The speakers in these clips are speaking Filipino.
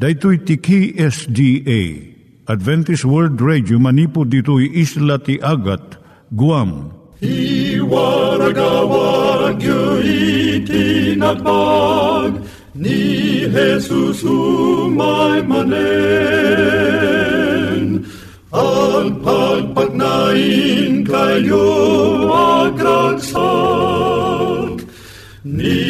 Daitui tiki SDA Adventist World Radio manipud ditui isla ti Agat Guam. I waragawag itinatpag ni Jesus umay manen. Ang pagpagnain kayo agkansak ni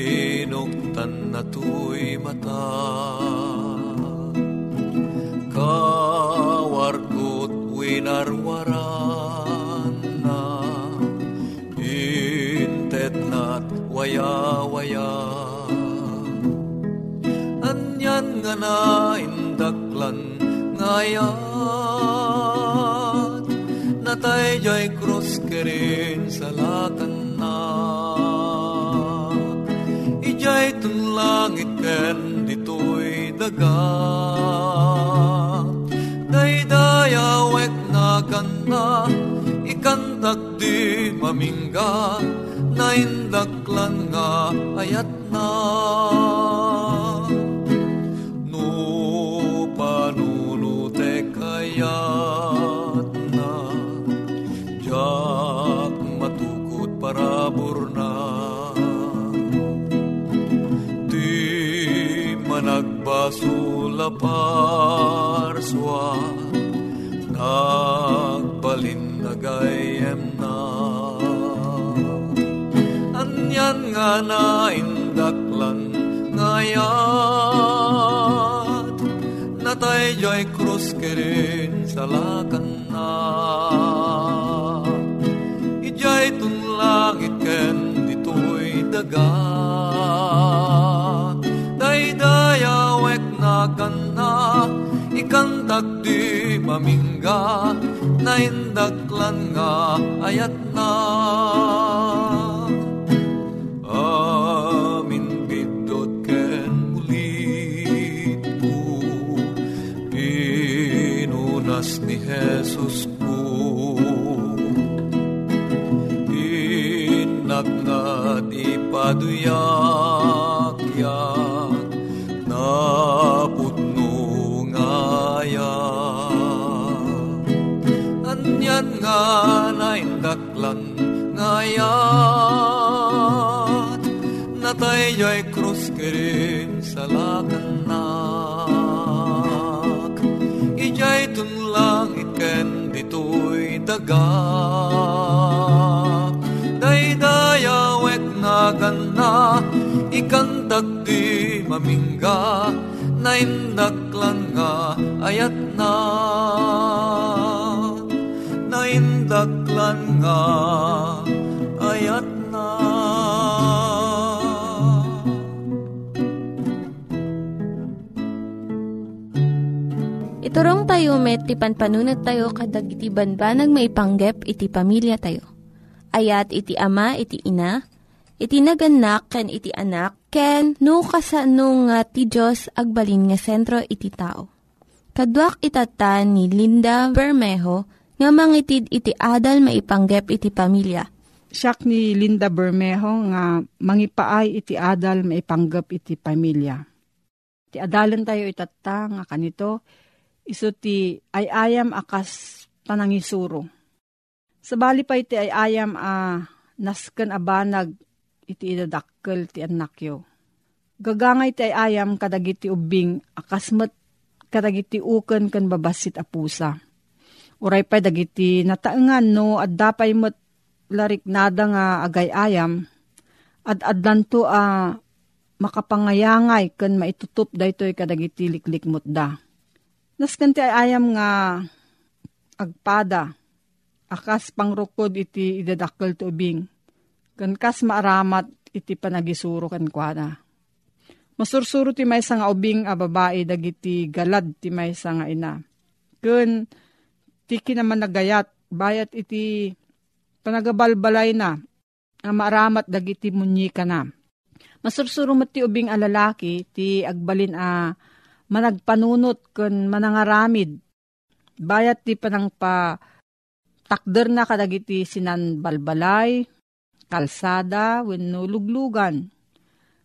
tuy mata. Kawarkot winarwaran na. Intet nat waya-waya. Anyan nga na indaklan ngayat. Natay jay krus kerin sa lakan na ijay tunlangit ken ditoy daga daydayawek na kanta ikantak di mamingga na indaklan nga ayat na managbaso parswa nagbalin nagayem na. Anyan nga na indaklan ngayat natay joy krus kerin sa lakan na. Ijay tunlangit ken ditoy daga daydayawek na kana ikantak di mamingga na indaklan nga ayat na. Amin bidot ken ulit ko pinunas ni Jesus ko inaknat ipaduyak yak anyan nga naindaklan ngayat natay joy krus kerin sa lakanak ijay tunlang iken ditoy daga daydayawek na ganda ikantak di mamingga. Na indaklan nga ayat na na nga ayat na Iturong tayo met, ti panpanunat tayo kadag iti banbanag maipanggep iti pamilya tayo. Ayat iti ama, iti ina, iti naganak, ken iti anak, ken no, kasano nga ti Diyos agbalin nga sentro iti tao. Kaduak itatan ni Linda Bermejo nga mangitid iti adal maipanggep iti pamilya. Siyak ni Linda Bermejo nga mangipaay iti adal maipanggep iti pamilya. Ti adalan tayo itata nga kanito, iso ti ay ayam akas panangisuro. Sabali pa iti ay ayam a nasken abanag iti idadakkel ti anakyo. Gagangay ti ay ayam kadagiti ubing akasmet kadagiti uken ken babasit a pusa. Uray pa dagiti nataengan no? At dapay met larik nada nga agay ayam at adlanto a makapangayangay ken maitutup daytoy kadagiti liklikmot da. Naskan ti ayam nga agpada, akas pangrukod iti idadakkel ti ubing, kan kas maaramat iti panagisuro kan kuana. Masursuro ti maysa nga ubing a babae dagiti galad ti maysa nga ina. Kun ti kinaman nagayat, bayat iti panagabalbalay na, nga maaramat dagiti munyika na. Masursuro mo ti ubing alalaki, ti agbalin a managpanunot kun manangaramid. Bayat ti panang pa takder na kadagiti sinan balbalay, kalsada, wenno luglugan.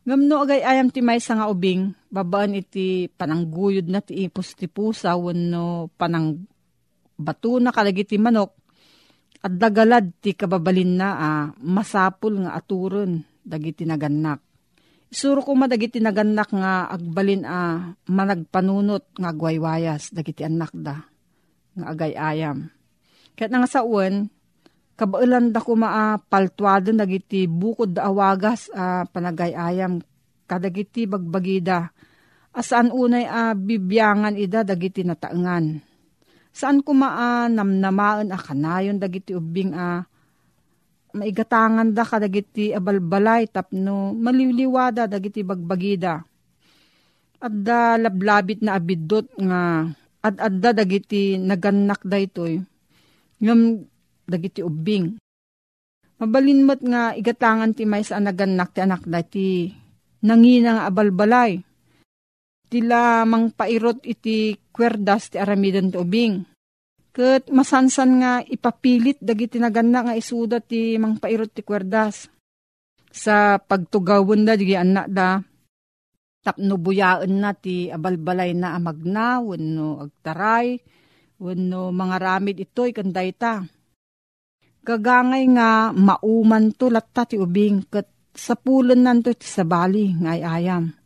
Ngamno agay ayam ti may nga ubing, babaan iti panangguyod na ti ipos ti pusa, wenno panang bato na kadagiti manok, at dagalad ti kababalin na ah, masapul nga aturon dagiti naganak. Isuro ko madagiti naganak nga agbalin a managpanunot nga agwaywayas dagiti anak da nga agay ayam. Kaya nga sa uwan, kabailan da ko maa paltuado dagiti bukod da awagas a panagay ayam kadagiti bagbagida. Asaan unay a bibyangan ida dagiti nataengan. Saan ko maa namnamaan a kanayon dagiti ubing a maigatangan da kadagiti abalbalay tapno maliliwada dagiti bagbagida. Adda lablabit na abidot nga ad-adda dagiti naganak da itoy. Ngam dagiti ubing. Mabalinmat nga igatangan ti may sa naganak ti anak da ti nangina nga abalbalay. Tila mang pairot iti kwerdas ti aramidan ubing Kat masansan nga ipapilit dagiti nagana nga isuda ti mang pairot ti kwerdas. Sa pagtugawon da, di anak da, tapno buyaan na ti abalbalay na amagna, wano agtaray, wano mga ramid ito'y kanday ta. Gagangay nga mauman to latta ti ubing, kat sa pulan nanto ti sabali ngay ayam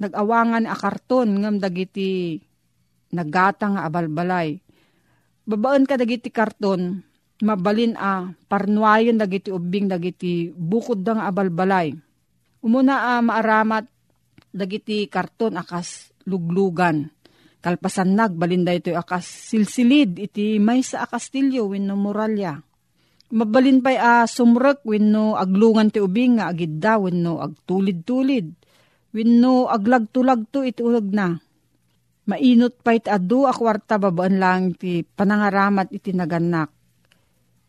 nagawangan a karton ngam dagiti nagata nga abalbalay. Babaan ka dagiti karton, mabalin a parnuayon dagiti ubing dagiti bukod da nga abalbalay. Umuna a maaramat dagiti karton akas luglugan. Kalpasan nag, balinda ito akas silsilid iti may sa akastilyo wenno muralya. Mabalin pa'y a sumrek wenno aglungan ti ubing nga agidda wenno agtulid-tulid Winno aglag-tulagto iti ulag na. Mainot pa iti adu akwarta babaan lang iti panangaramat iti naganak.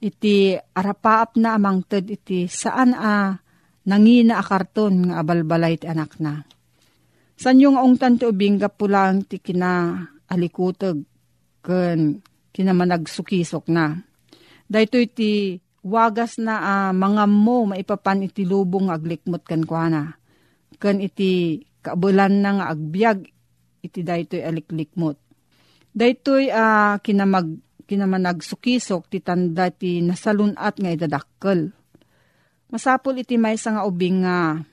Iti arapaap na amang ted iti saan a nangina a karton nga abalbalay ti anak na. San yung ungtan ti ubing pulang ti kina alikutog ken kinamanagsukisok na. Dahito iti wagas na uh, mga mo maipapan iti lubong aglikmot kan kwa na kan iti kaabulan na nga agbyag iti daytoy aliklikmot. Daytoy uh, kinamag kinamanagsukisok ti tanda ti nasalunat nga idadakkel. Masapol iti may nga ubing nga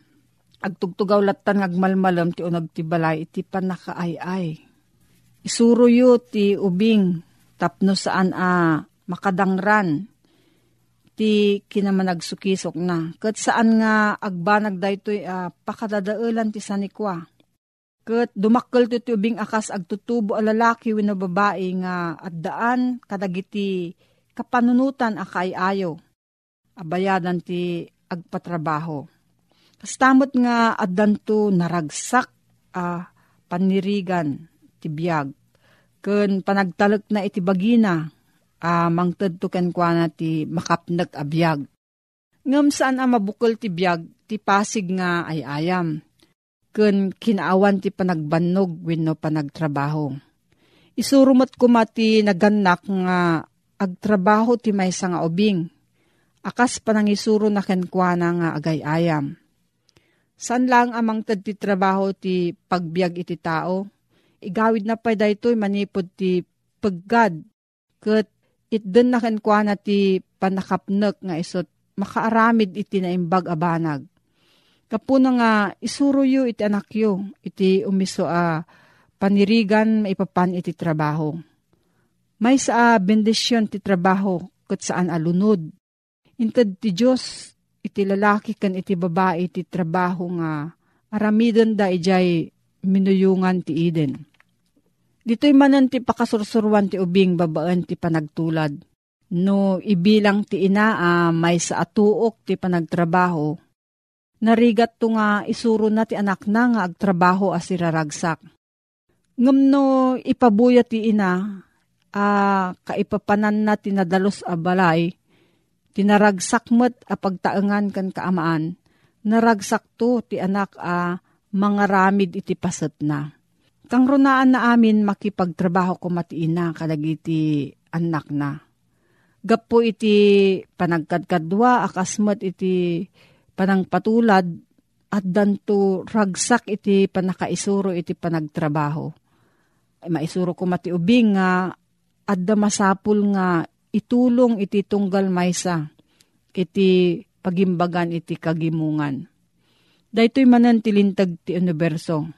agtugtugaw latan ngagmalmalam ti unag ti balay iti panakaayay. Isuro ti ubing tapno saan a makadangran ti kinamanagsukisok na. Kat saan nga agbanag daytoy uh, pakadadaulan ti sanikwa. Kat dumakkel ti ubing akas agtutubo a lalaki wino babae nga addaan kadagiti kapanunutan akay ayo. Abayadan ti agpatrabaho. Kastamot nga addanto naragsak a uh, panirigan ti biyag. Kun panagtalek na iti bagina uh, mangted to ken ti makapnag abiyag. Ngam saan a mabukol ti biyag ti pasig nga ay ayam. Kun kinaawan ti panagbannog wenno panagtrabaho. Isurumot ko mati naganak nga agtrabaho ti maysa nga ubing. Akas panangisuro na kenkwana nga agay ayam. San lang amang tad ti trabaho ti pagbiag iti tao? Igawid na pa daytoy manipod ti paggad. Kat itden na kenkwa na ti panakapnek nga isot makaaramid iti naimbag abanag. Kapuna nga isuro yu iti anak yu, iti umiso a panirigan maipapan iti trabaho. May sa bendisyon ti trabaho kat saan alunod. Intad ti Diyos iti lalaki kan iti babae iti trabaho nga aramidon da ijay minuyungan ti Eden. Dito'y manan ti pakasursurwan ti ubing babaan ti panagtulad. No ibilang ti ina uh, may sa atuok ti panagtrabaho. Narigat to nga isuro na ti anak na nga agtrabaho as iraragsak. Ngam no ipabuya ti ina, uh, kaipapanan na tinadalos a balay, tinaragsak met a pagtaengan kan kaamaan, naragsak to ti anak a uh, mga ramid iti paset na Kang runaan na amin makipagtrabaho ko matiina kadagiti anak na. Gapo iti panagkadkadwa akasmat iti panangpatulad at danto ragsak iti panakaisuro iti panagtrabaho. Ay, maisuro ko mati ubing nga adda masapul nga itulong iti tunggal maysa iti pagimbagan iti kagimungan. Daytoy manan tilintag ti universo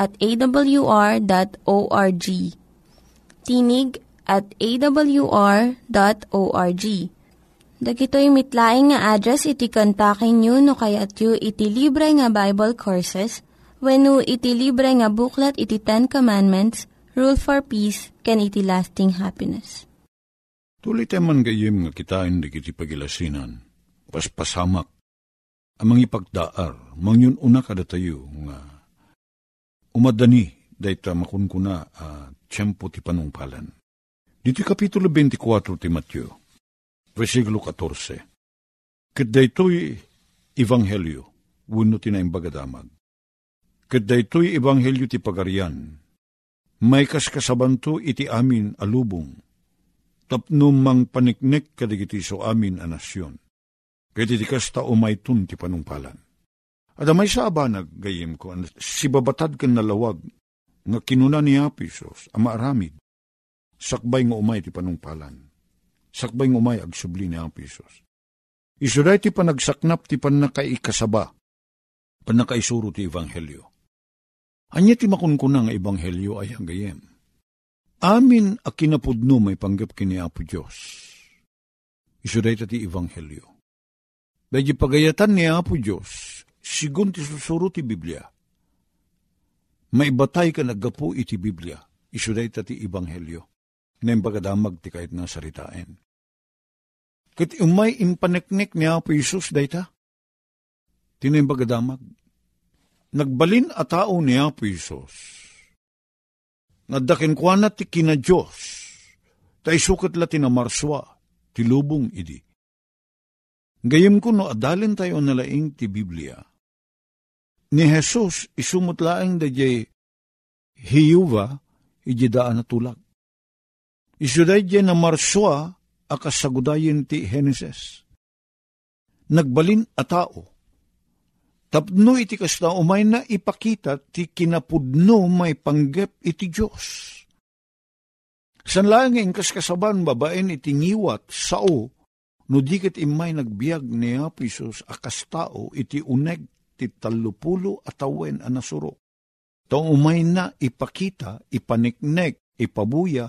at awr.org. Tinig at awr.org. Dagitoy mitlaing nga address iti kontakin nyo no kayat yu iti libre nga Bible Courses when no iti libre nga buklat iti Ten Commandments, Rule for Peace, can iti lasting happiness. Tuloy man gayim nga kitain di kiti pagilasinan, paspasamak, amang ipagdaar, mangyun una kada tayo nga umadani dayta makunkuna a uh, tiyempo ti panungpalan. Dito kapitulo 24 ti Matthew, versikulo 14. Kat daytoy ebanghelyo, wano ti naimbagadamag. Kat daytoy ebanghelyo ti pagarian, may kaskasabanto iti amin alubong, tapno mang paniknek kadigiti so amin a nasyon. Kaya ti kasta umaytun ti panungpalan Adamay sa abanag, gayim ko, si babatad kan nalawag, nga kinuna ni Apisos, ama aramid, sakbay nga umay ti panungpalan. Sakbay nga umay agsubli ni Apisos. Isuday ti panagsaknap ti panakaikasaba, panakaisuro ti Ebanghelyo. Anya ti makunkuna nga Ebanghelyo ay hanggayem. amin a kinapudno may panggap kini Apo Diyos. Iso day ti Ebanghelyo. Dahil pagayatan ni Apo Diyos, sigun ti susuro ti Biblia. Maibatay ka naggapo iti Biblia. Iso day ti Ebanghelyo. Na pagkadamag ti kahit nga saritain. Kat umay impaneknek ni Apo Isus dayta. Tinay pagkadamag. Nagbalin a tao ni Apo Isus Nadakin kwa na ti kina Diyos, ta isukat la tinamarswa, ti lubong idi. Gayem ko no adalin tayo nalaing ti Biblia. Ni Jesus isumot laeng da jay hiyuva iji daan na tulag. Isuday jay na marswa akasagudayin ti Genesis. Nagbalin a tao, Tapno iti kasna umay na ipakita ti kinapudno may panggep iti Diyos. San lang ang kaskasaban babaen iti ngiwat sao no dikit imay nagbiag ni Apisos akas tao iti uneg ti talupulo atawen anasuro. Tao umay na ipakita, ipaniknek, ipabuya,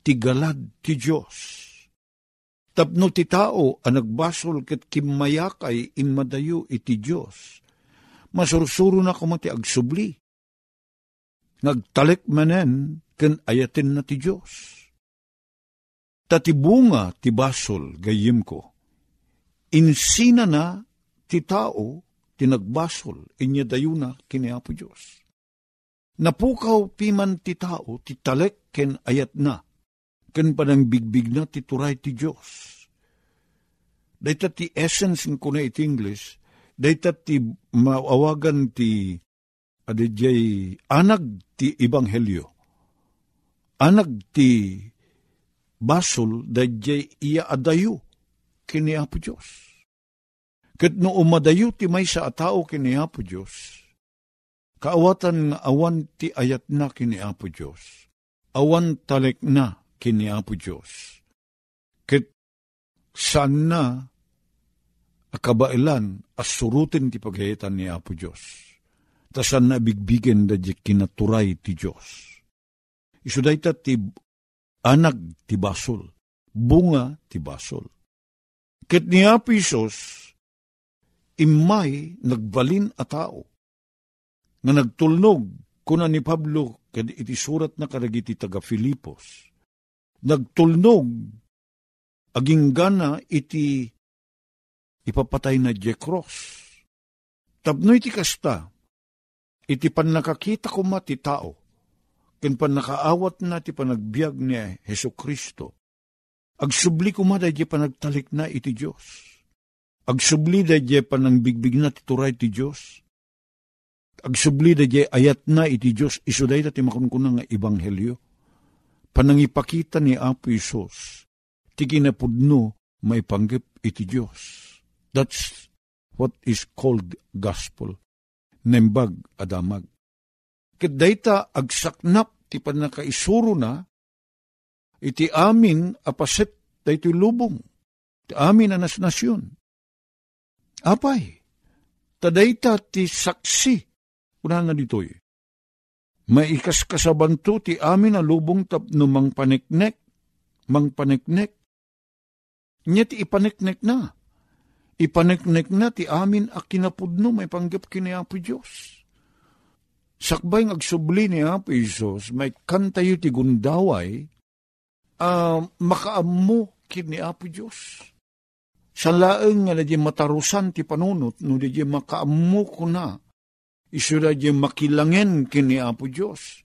ti galad ti Diyos. Tapno ti tao ang nagbasol ket kimayakay inmadayo iti Diyos masursuro na kumati agsubli. Nagtalik manen ken ayatin na ti Diyos. Tatibunga ti basol gayim ko. Insina na ti tao tinagbasol inya dayuna kini Apo Diyos. Napukaw piman ti tao ti talek ken ayat na ken panang bigbig na ti turay ti Diyos. Dahita ti essence ko na iti English, daytat ti maawagan ti adijay anag ti ebanghelyo. Anag ti basol dayjay iya adayo kini Apo Diyos. Kat no umadayo ti may sa atao kini Apo Diyos, kaawatan nga awan ti ayat na kini Apo Diyos, awan talek na kini Apo Diyos. Kat saan na akabailan asurutin ti pagayatan ni Apo Diyos. Tasan na bigbigen da di kinaturay ti Diyos. Isuday ta ti anag ti basol, bunga ti basol. Ket ni Apo Isos, imay nagbalin a tao, nga nagtulnog kuna ni Pablo kad iti surat na karagiti taga Filipos. Nagtulnog aging gana iti ipapatay na je cross. Tapno iti kasta, iti pan nakakita ko ti tao, ken pan nakaawat na ti panagbiag ni Heso Kristo, agsubli ko da di panagtalik na iti Diyos. Agsubli da di panangbigbig na ti turay ti Diyos. Agsubli da di ayat na iti Diyos, isuday da ti makunkunang nga ibanghelyo. Panangipakita ni Apo Isos, ti kinapudno may panggip iti Diyos That's what is called gospel. Nembag adamag. Ket dayta agsaknap ti panakaisuro na iti amin apaset daytoy lubong. Ti amin anas nasyon. Apay, tadayta ti saksi, una na ditoy. May ikas kasabanto ti amin a lubong tapno mang paneknek, mang paneknek. Nya ti ipaneknek na ipaneknek na ti amin a kinapudno may panggap kini Apo Diyos. Sakbay ng agsubli ni Apo Isos, may kantayo ti gundaway, uh, makaammo kini Apo Diyos. Sa laeng nga na di matarusan ti panunot, no di makaammo ko na, iso na di makilangen kini Apo Diyos.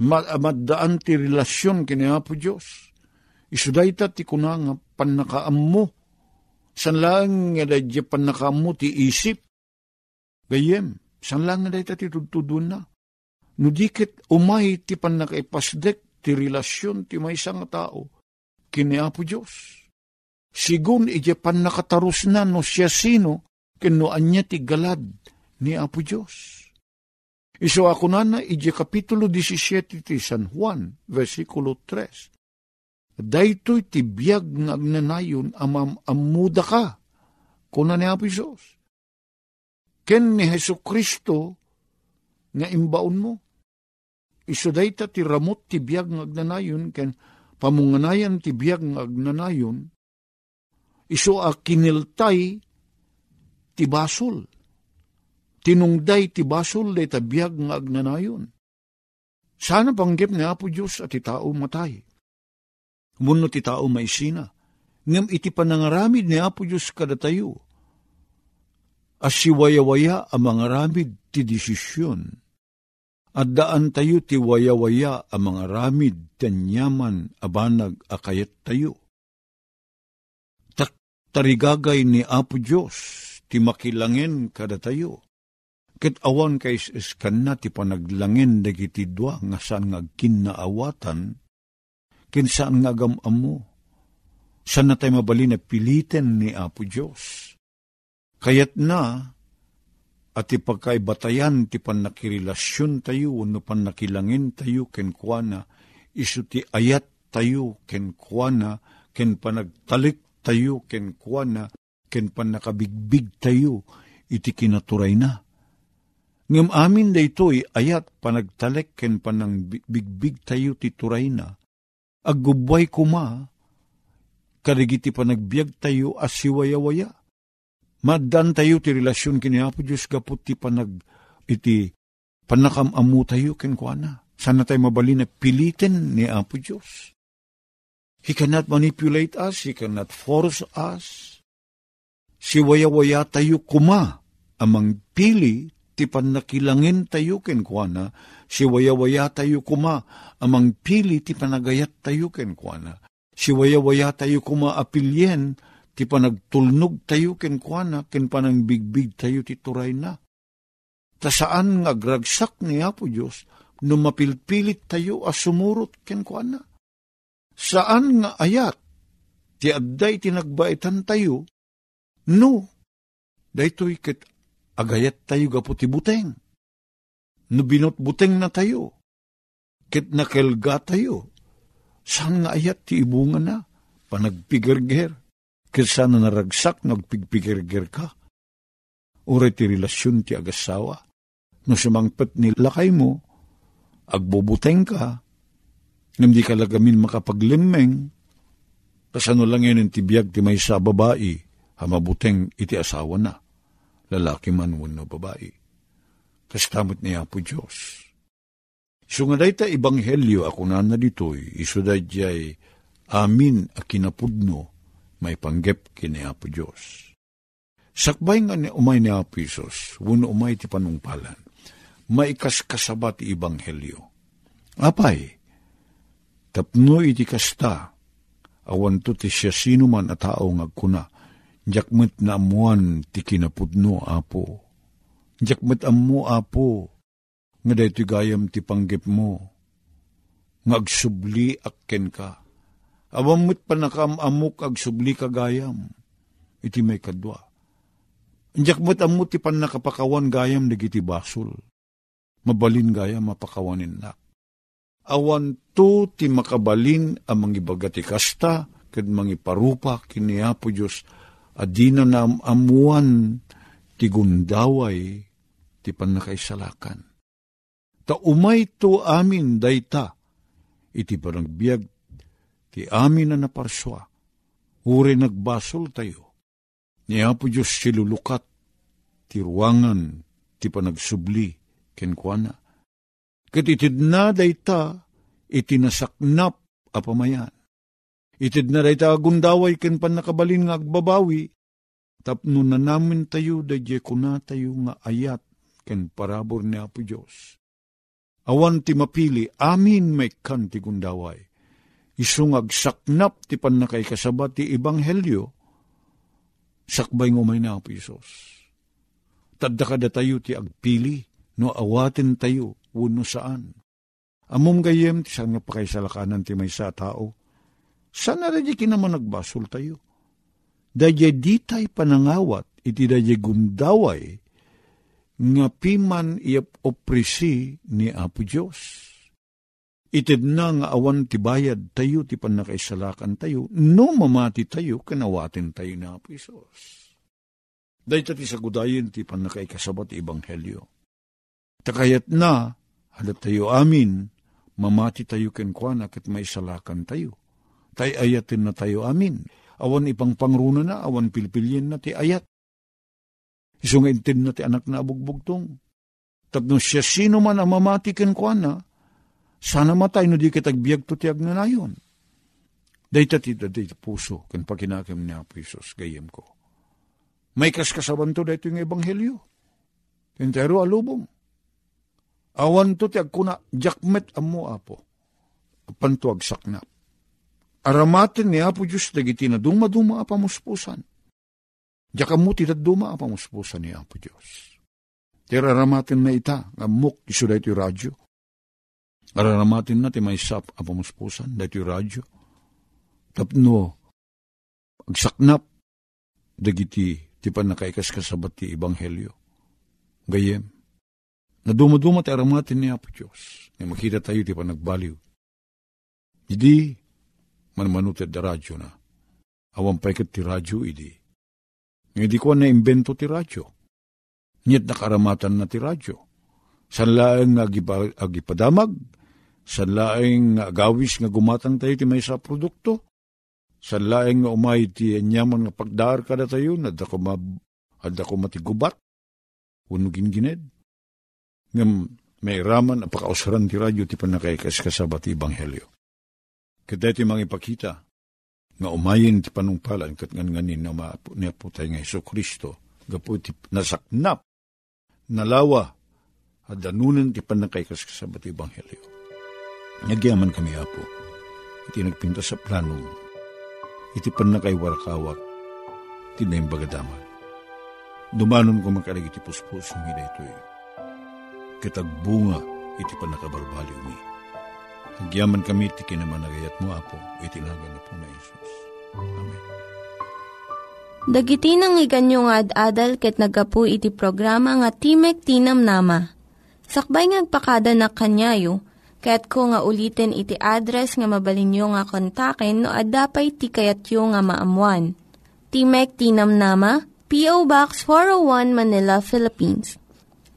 Maddaan ti relasyon kini Apo Diyos. Iso da ti kuna nga panakaammo San lang nga da pan nakamu ti isip. Gayem, san lang nga da ti tududun na. No dikit umay ti pan nakaipasdek ti relasyon ti may isang tao. Kini Apo Diyos. Sigun ije pan nakatarus na no siya sino kino anya ti galad ni Apo Diyos. Iso ako na na ije kapitulo 17 ti San Juan, versikulo 3 daytoy ti biyag nga agnanayon amam amuda ka, kuna ni Apo Isos. Ken ni Heso Kristo nga imbaon mo. iso dayta ti ramot ti biyag ng agnanayon, ken pamunganayan ti biyag ng agnanayon, iso a kiniltay ti basol. Tinungday ti basol day ta biyag ng agnanayon. Sana panggip ni Apo Diyos at ti tao matay. Muno ti tao maisina. Ngam iti panangaramid ni Apo Diyos kada tayo. As siwaya-waya ang mga ramid ti desisyon at daan tayo ti waya-waya a mga ramid tanyaman abanag akayat tayo. Tarigagay ni Apo Diyos ti makilangin kada tayo. Ket awan kay iskan na ti panaglangin dagiti dua nga saan nga kinaawatan, kin saan nga gamam mo. Saan na tayo mabali na piliten ni Apo Diyos. Kayat na, at ipagkaibatayan ti panakirelasyon tayo, no panakilangin tayo ken kuana, isu ti ayat tayo ken kuana, ken panagtalik tayo ken kuana, ken panakabigbig tayo, iti kinaturay na. Ngam amin da ito'y ayat panagtalek ken panang bigbig tayo ti turay na, aggubay kuma, karigiti panagbiag tayo as siwaya-waya Maddan tayo ti relasyon kini Apo Diyos kaput ti panag iti panakamamu tayo ken kuana. Sana tayo mabali na pilitin ni Apo Diyos. He cannot manipulate us, He cannot force us. Si waya-waya tayo kuma, amang pili, ti panakilangin tayo ken kuana, si waya-waya tayo kuma, amang pili, ti panagayat tayo ken kuana. Si waya-waya tayo kuma apilyen, ti panagtulnog tayo ken kuana, ken panang bigbig tayo ti turay na. Ta saan nga gragsak ni Apo Diyos, no mapilpilit tayo as sumurot ken kuana. Saan nga ayat, ti adday tinagbaitan tayo, no, daytoy ket agayat tayo gapo ti buteng. No binot buteng na tayo, ket nakelga tayo, saan nga ayat ti ibunga na, panagpigerger, Kesa na naragsak nagpigpigirgir ka. Ure ti relasyon ti agasawa. No sumangpet ni lakay mo, agbubuteng ka, hindi ka lagamin makapaglimeng, kasano lang yan ti biyag ti may sa babae, hamabuteng iti asawa na, lalaki man wano babae. Kastamot niya po Diyos. So nga dayta ibanghelyo ako na na ditoy, iso jay amin a kinapudno, may panggep kini Apo Diyos. Sakbay nga ni umay ni Apo Isos, wano umay ti panungpalan, maikas kasabat Ibanghelyo. Apay, tapno iti kasta, awan to ti siya sino man a tao ngagkuna, jakmet na amuan ti kinapudno, Apo. Jakmet amu, Apo, nga dahito gayam ti panggep mo, ngagsubli akken ka Awamot pa nakamamok ag subli kagayam. Iti may kadwa. Anjak mo't amot ti pan nakapakawan gayam nagiti basol. Mabalin gayam mapakawanin na. Awan to ti makabalin ang mangibagati kasta, kad mangiparupa kiniapo Diyos, adina na amuan ti gundaway ti panakaisalakan. Ta umay to amin dayta, iti panagbiag ti amin na naparswa, uri nagbasol tayo. Ni Apo Diyos silulukat, ti ruangan, ti panagsubli, kenkwana. Katitid na dayta, itinasaknap apamayan. Itid na dayta agundaway ken pan nakabalin nga agbabawi, tapno na namin tayo dadye kuna tayo nga ayat ken parabor ni Apo Diyos. Awan ti mapili, amin may kan ti gundaway isungag saknap ti pan na kay kasabat ti Ibanghelyo, sakbay ngumay na ang Isos. Tadda kada tayo ti agpili, no awatin tayo, uno saan. Amom gayem ti saan nga pakaisalakanan ti may sa tao. Sana radya kinaman nagbasol tayo. Dadya di tay panangawat, iti dadya gundaway, nga piman iap oprisi ni Apo Diyos Itid na nga awan ti bayad tayo, ti panakaisalakan tayo, no mamati tayo, kanawatin tayo na po Isos. Dahil ti sagudayin ti panakaikasabat ti Ebanghelyo. Takayat na, halat tayo amin, mamati tayo kenkwana kat may salakan tayo. Tay ayatin na tayo amin. Awan ipang pangruna na, awan pilpilyin na ti ayat. Isungaintin na ti anak na abugbugtong. Tapno siya sino man ang mamati kenkwana, sana matay no di kitagbiag to ti agnanayon. Dayta ti daday puso, kan pakinakam ni Apo Isos, gayem ko. May kaskasaban to dito yung ebanghelyo. Entero alubong. Awan to ti agkuna, jakmet amo apo. Pantuag saknap. Aramatin ni Apo Diyos dagiti na duma-duma apamuspusan. Mo ti duma apamuspusan ni Apo Diyos. Tira aramatin na ita, ngamuk iso yung radyo. Araramatin na ti may sap apamuspusan, dito yung radyo. Tapno, agsaknap, dagiti ti panakaikas kasabat ti Ebanghelyo. Gayem, na dumaduma ti aramatin ni Apo Diyos, na makita tayo ti panagbaliw. Idi, manmanuted da radyo na. Awan pa ti radyo, idi. Hindi ko na imbento ti radyo. Nyet nakaramatan na ti radyo. San laeng agipadamag, san laeng agawis nga gumatang tayo ti may sa produkto, sa laeng nga umay ti anyaman nga pagdar kada tayo, ma, adda ko matigubat, unugin gined. Ngam may raman, apakausaran ti radyo ti panakaikas kasabat ti Ebanghelyo. Kada ti mga ipakita, nga umayin ti panungpalan, kat ngan nganin na maapo niya po tayo nga Iso Kristo, gapo ti nasaknap, nalawa, at danunan ti panakaikas kasabat ti Ebanghelyo. Nagyaman kami apo, iti nagpinta sa planong iti pan na kay warakawak, tinayang bagadaman. Dumanon ko makalig iti puspos ng ito eh. Kitagbunga iti pan nakabarbaliw mi. Nagyaman kami iti kinamanagayat mo, Apo, iti nagan na po na Isus. Amen. Dagiti nang iganyo nga ad-adal ket nagapu iti programa nga Timek Tinam Nama. Sakbay ngagpakada na kanyayo, Kaya't ko nga ulitin iti address nga mabalinyo nga kontaken no ad-dapay tikayatyo nga maamuan. Timek Tinam Nama, P.O. Box 401 Manila, Philippines.